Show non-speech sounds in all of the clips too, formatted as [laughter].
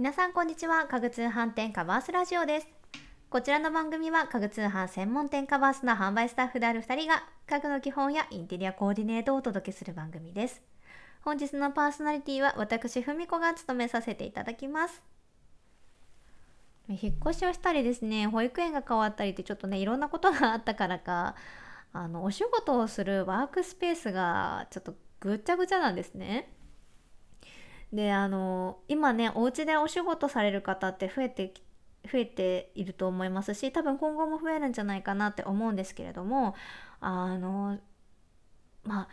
皆さんこんにちは。家具通販店カバースラジオです。こちらの番組は家具通販専門店カバースの販売スタッフである2人が家具の基本やインテリアコーディネートをお届けする番組です。本日のパーソナリティは私ふみこが務めさせていただきます。引っ越しをしたりですね保育園が変わったりってちょっとねいろんなことがあったからかあのお仕事をするワークスペースがちょっとぐちゃぐちゃなんですね。であの今ねお家でお仕事される方って増えて増えていると思いますし多分今後も増えるんじゃないかなって思うんですけれどもあのまあ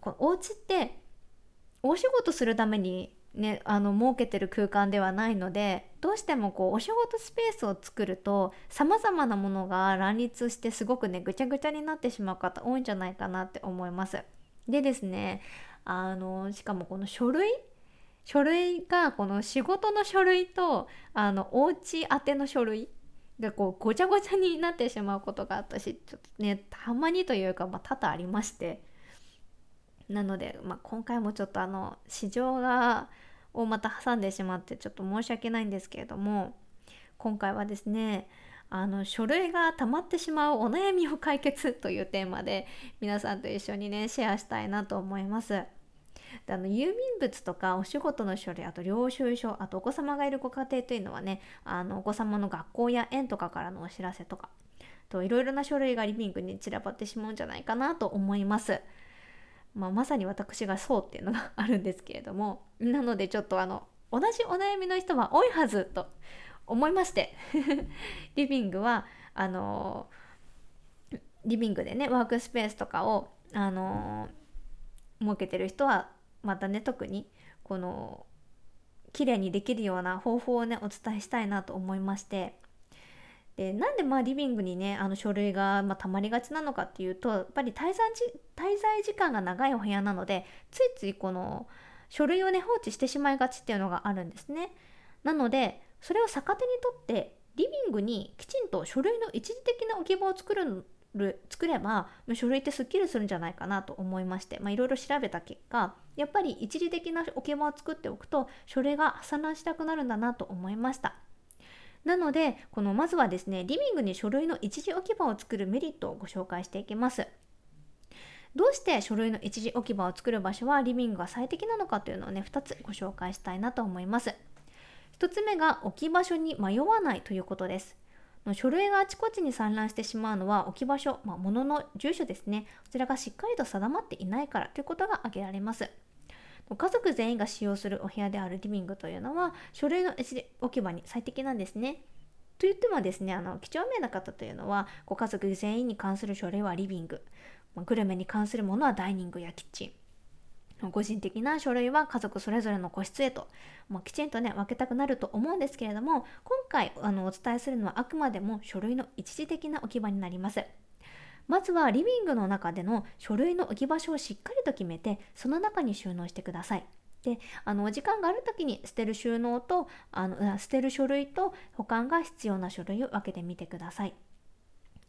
このお家ってお仕事するためにねあの設けてる空間ではないのでどうしてもこうお仕事スペースを作るとさまざまなものが乱立してすごくねぐちゃぐちゃになってしまう方多いんじゃないかなって思います。でですねあのしかもこの書類？書類がこの仕事の書類とあのお家宛ての書類？がこうごちゃごちゃになってしまうことがあったしちょっとねたまにというか、まあ、多々ありまして。なので、まあ、今回もちょっとあの市場がをまた挟んでしまってちょっと申し訳ないんですけれども今回はですねあの書類が溜まってしまうお悩みを解決というテーマで皆さんと一緒にねシェアしたいなと思います。であの郵便物とかお仕事の書類あと領収書あとお子様がいるご家庭というのはねあのお子様の学校や園とかからのお知らせとかといろいろな書類がリビングに散らばってしまうんじゃないかなと思います。まあ、まさに私がそうっていうのがあるんですけれどもなのでちょっとあの同じお悩みの人は多いはずと思いまして [laughs] リビングはあのリビングでねワークスペースとかをあの設けてる人はまたね特にこの綺麗にできるような方法をねお伝えしたいなと思いましてでなんでまあリビングにねあの書類がまあ溜まりがちなのかっていうとやっぱり滞在滞在時間が長いお部屋なのでついついこの書類をね放置してしまいがちっていうのがあるんですね。なのでそれを逆手にとってリビングにきちんと書類の一時的な置き場を作るる作れば書類ってすっきりするんじゃないかなと思いましていろいろ調べた結果やっぱり一時的な置き場を作っておくと書類が破産したくなるんだなと思いました。なのでこのまずはですねリビングに書類の一時置き場を作るメリットをご紹介していきます。どうして書類の一時置き場を作る場所はリビングが最適なのかというのをね2つご紹介したいなと思います。1つ目が置き場所に迷わないということです。書類があちこちに散乱してしまうのは置き場所、まあ、物の住所ですね。こちらがしっかりと定まっていないからということが挙げられます。家族全員が使用するお部屋であるリビングというのは書類の置き場に最適なんですね。と言ってもですねあの几帳面な方というのはご家族全員に関する書類はリビング、まあ、グルメに関するものはダイニングやキッチン。個人的な書類は家族それぞれの個室へと、まあ、きちんとね分けたくなると思うんですけれども今回あのお伝えするのはあくまでも書類の一時的な置き場になります。まずはリビングの中での書類の置き場所をしっかりと決めてその中に収納してください。であのお時間がある時に捨てる収納とあの捨てる書類と保管が必要な書類を分けてみてください。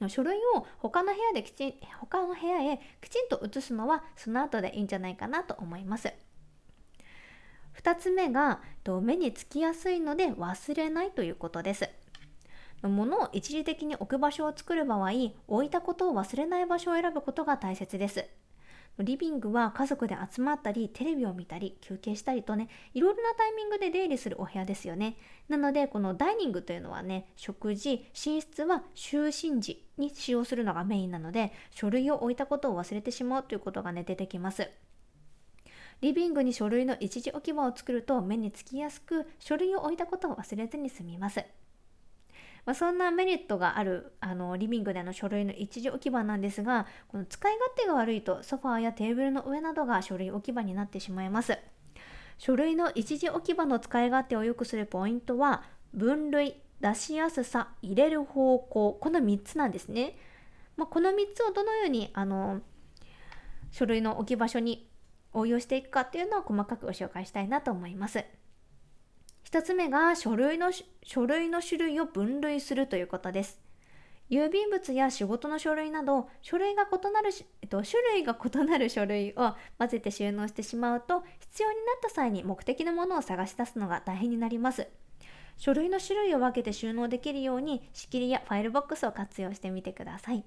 書類を他の部屋できちん他の部屋へきちんと移すのはその後でいいんじゃないかなと思います。2つ目が目につきやすいので忘れないということです。物を一時的に置く場所を作る場合置いたことを忘れない場所を選ぶことが大切です。リビングは家族で集まったりテレビを見たり休憩したりとねいろいろなタイミングで出入りするお部屋ですよね。なのでこのダイニングというのはね食事寝室は就寝時に使用するのがメインなので書類を置いたことを忘れてしまうということがね出てきます。リビングに書類の一時置き場を作ると目につきやすく書類を置いたことを忘れずに済みます。まあ、そんなメリットがあるあのリビングでの書類の一時置き場なんですがこの使い勝手が悪いとソファーやテーブルの上などが書類置き場になってしまいます書類の一時置き場の使い勝手を良くするポイントは分類出しやすさ入れる方向この3つなんですね、まあ、この3つをどのようにあの書類の置き場所に応用していくかっていうのを細かくご紹介したいなと思います。1つ目が書類の書類の種類を分類するということです。郵便物や仕事の書類など書類が異なる、えっと、種類が異なる書類を混ぜて収納してしまうと必要になった際に目的のものを探し出すのが大変になります。書類の種類を分けて収納できるように仕切りやファイルボックスを活用してみてください。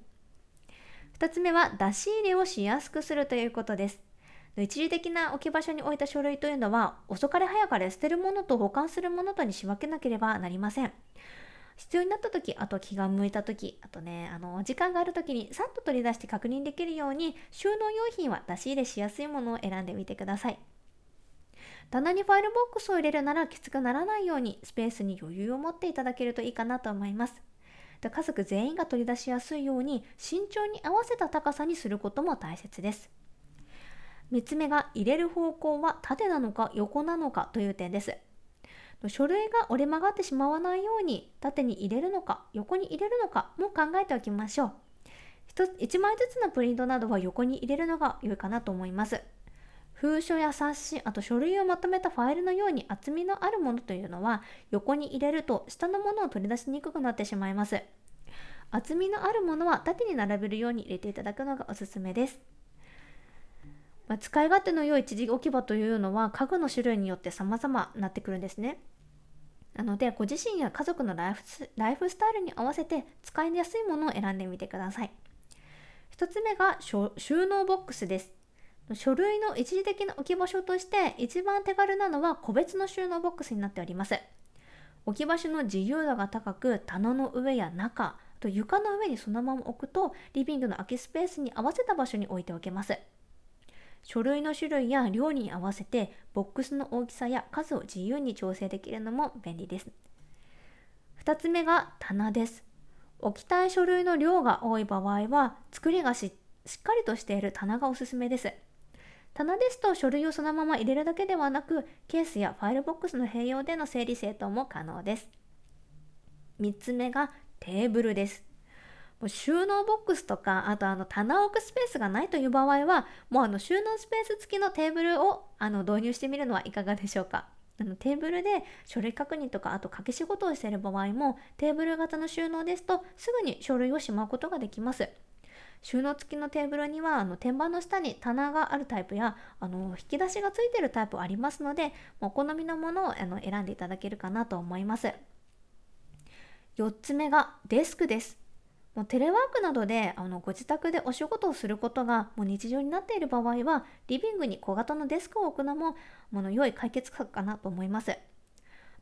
2つ目は出し入れをしやすくするということです。一時的な置き場所に置いた書類というのは遅かれ早かれ捨てるものと保管するものとに仕分けなければなりません。必要になった時あと気が向いた時あとねあの時間がある時にさっと取り出して確認できるように収納用品は出し入れしやすいものを選んでみてください。棚にファイルボックスを入れるならきつくならないようにスペースに余裕を持っていただけるといいかなと思います。家族全員が取り出しやすいように慎重に合わせた高さにすることも大切です。3つ目が入れる方向は縦なのか横なのかという点です。書類が折れ曲がってしまわないように縦に入れるのか横に入れるのかも考えておきましょう。1, 1枚ずつのプリントなどは横に入れるのが良いかなと思います。封書や冊子あと書類をまとめたファイルのように厚みのあるものというのは横に入れると下のものを取り出しにくくなってしまいます。厚みのあるものは縦に並べるように入れていただくのがおすすめです。まあ、使い勝手の良い一時置き場というのは家具の種類によって様々なってくるんですね。なのでご自身や家族のライフライフスタイルに合わせて使いやすいものを選んでみてください。1つ目が収納ボックスです。書類の一時的な置き場所として一番手軽なのは個別の収納ボックスになっております。置き場所の自由度が高く棚の上や中と床の上にそのまま置くとリビングの空きスペースに合わせた場所に置いておけます。書類の種類や量に合わせてボックスの大きさや数を自由に調整できるのも便利です。2つ目が棚です。置きたい書類の量が多い場合は作りがしっかりとしている棚がおすすめです。棚ですと書類をそのまま入れるだけではなくケースやファイルボックスの併用での整理整頓も可能です。3つ目がテーブルです。もう収納ボックスとかあとあの棚置くスペースがないという場合はもうあの収納スペース付きのテーブルをあの導入してみるのはいかがでしょうか？あのテーブルで書類確認とかあと掛け仕事をしている場合もテーブル型の収納ですとすぐに書類をしまうことができます。収納付きのテーブルにはあの天板の下に棚があるタイプやあの引き出しがついているタイプありますのでお好みのものをあの選んでいただけるかなと思います。4つ目がデスクです。もうテレワークなどであのご自宅でお仕事をすることがもう日常になっている場合はリビングに小型のデスクを置くのももの良い解決策かなと思います。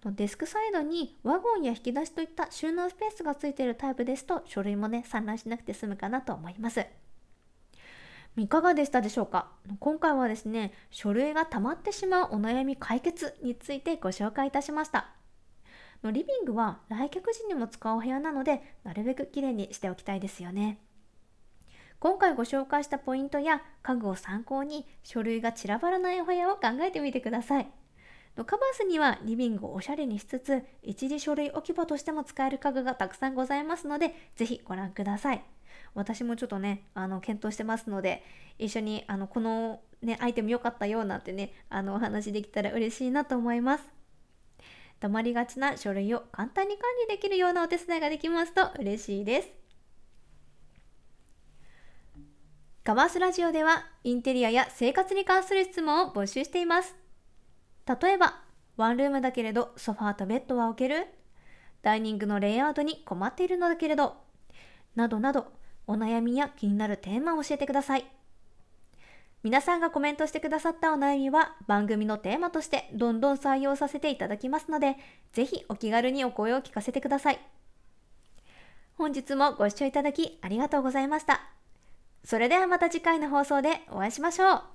デスクサイドにワゴンや引き出しといった収納スペースがついているタイプですと書類もね散乱しなくて済むかなと思います。いかがでしたでしょうか？今回はですね書類が溜まってしまうお悩み解決についてご紹介いたしました。のリビングは来客時にも使うお部屋なのでなるべくきれいにしておきたいですよね。今回ご紹介したポイントや家具を参考に書類が散らばらないお部屋を考えてみてください。カバースにはリビングをおしゃれにしつつ一時書類置き場としても使える家具がたくさんございますのでぜひご覧ください。私もちょっとねあの検討してますので一緒にあのこの、ね、アイテム良かったよなんてねあのお話できたら嬉しいなと思います。溜まりがちな書類を簡単に管理できるようなお手伝いができますと嬉しいです。カバースラジオではインテリアや生活に関する質問を募集しています。例えば、ワンルームだけれどソファーとベッドは置けるダイニングのレイアウトに困っているのだけれどなどなどお悩みや気になるテーマを教えてください。皆さんがコメントしてくださったお悩みは番組のテーマとしてどんどん採用させていただきますので、ぜひお気軽にお声を聞かせてください。本日もご視聴いただきありがとうございました。それではまた次回の放送でお会いしましょう。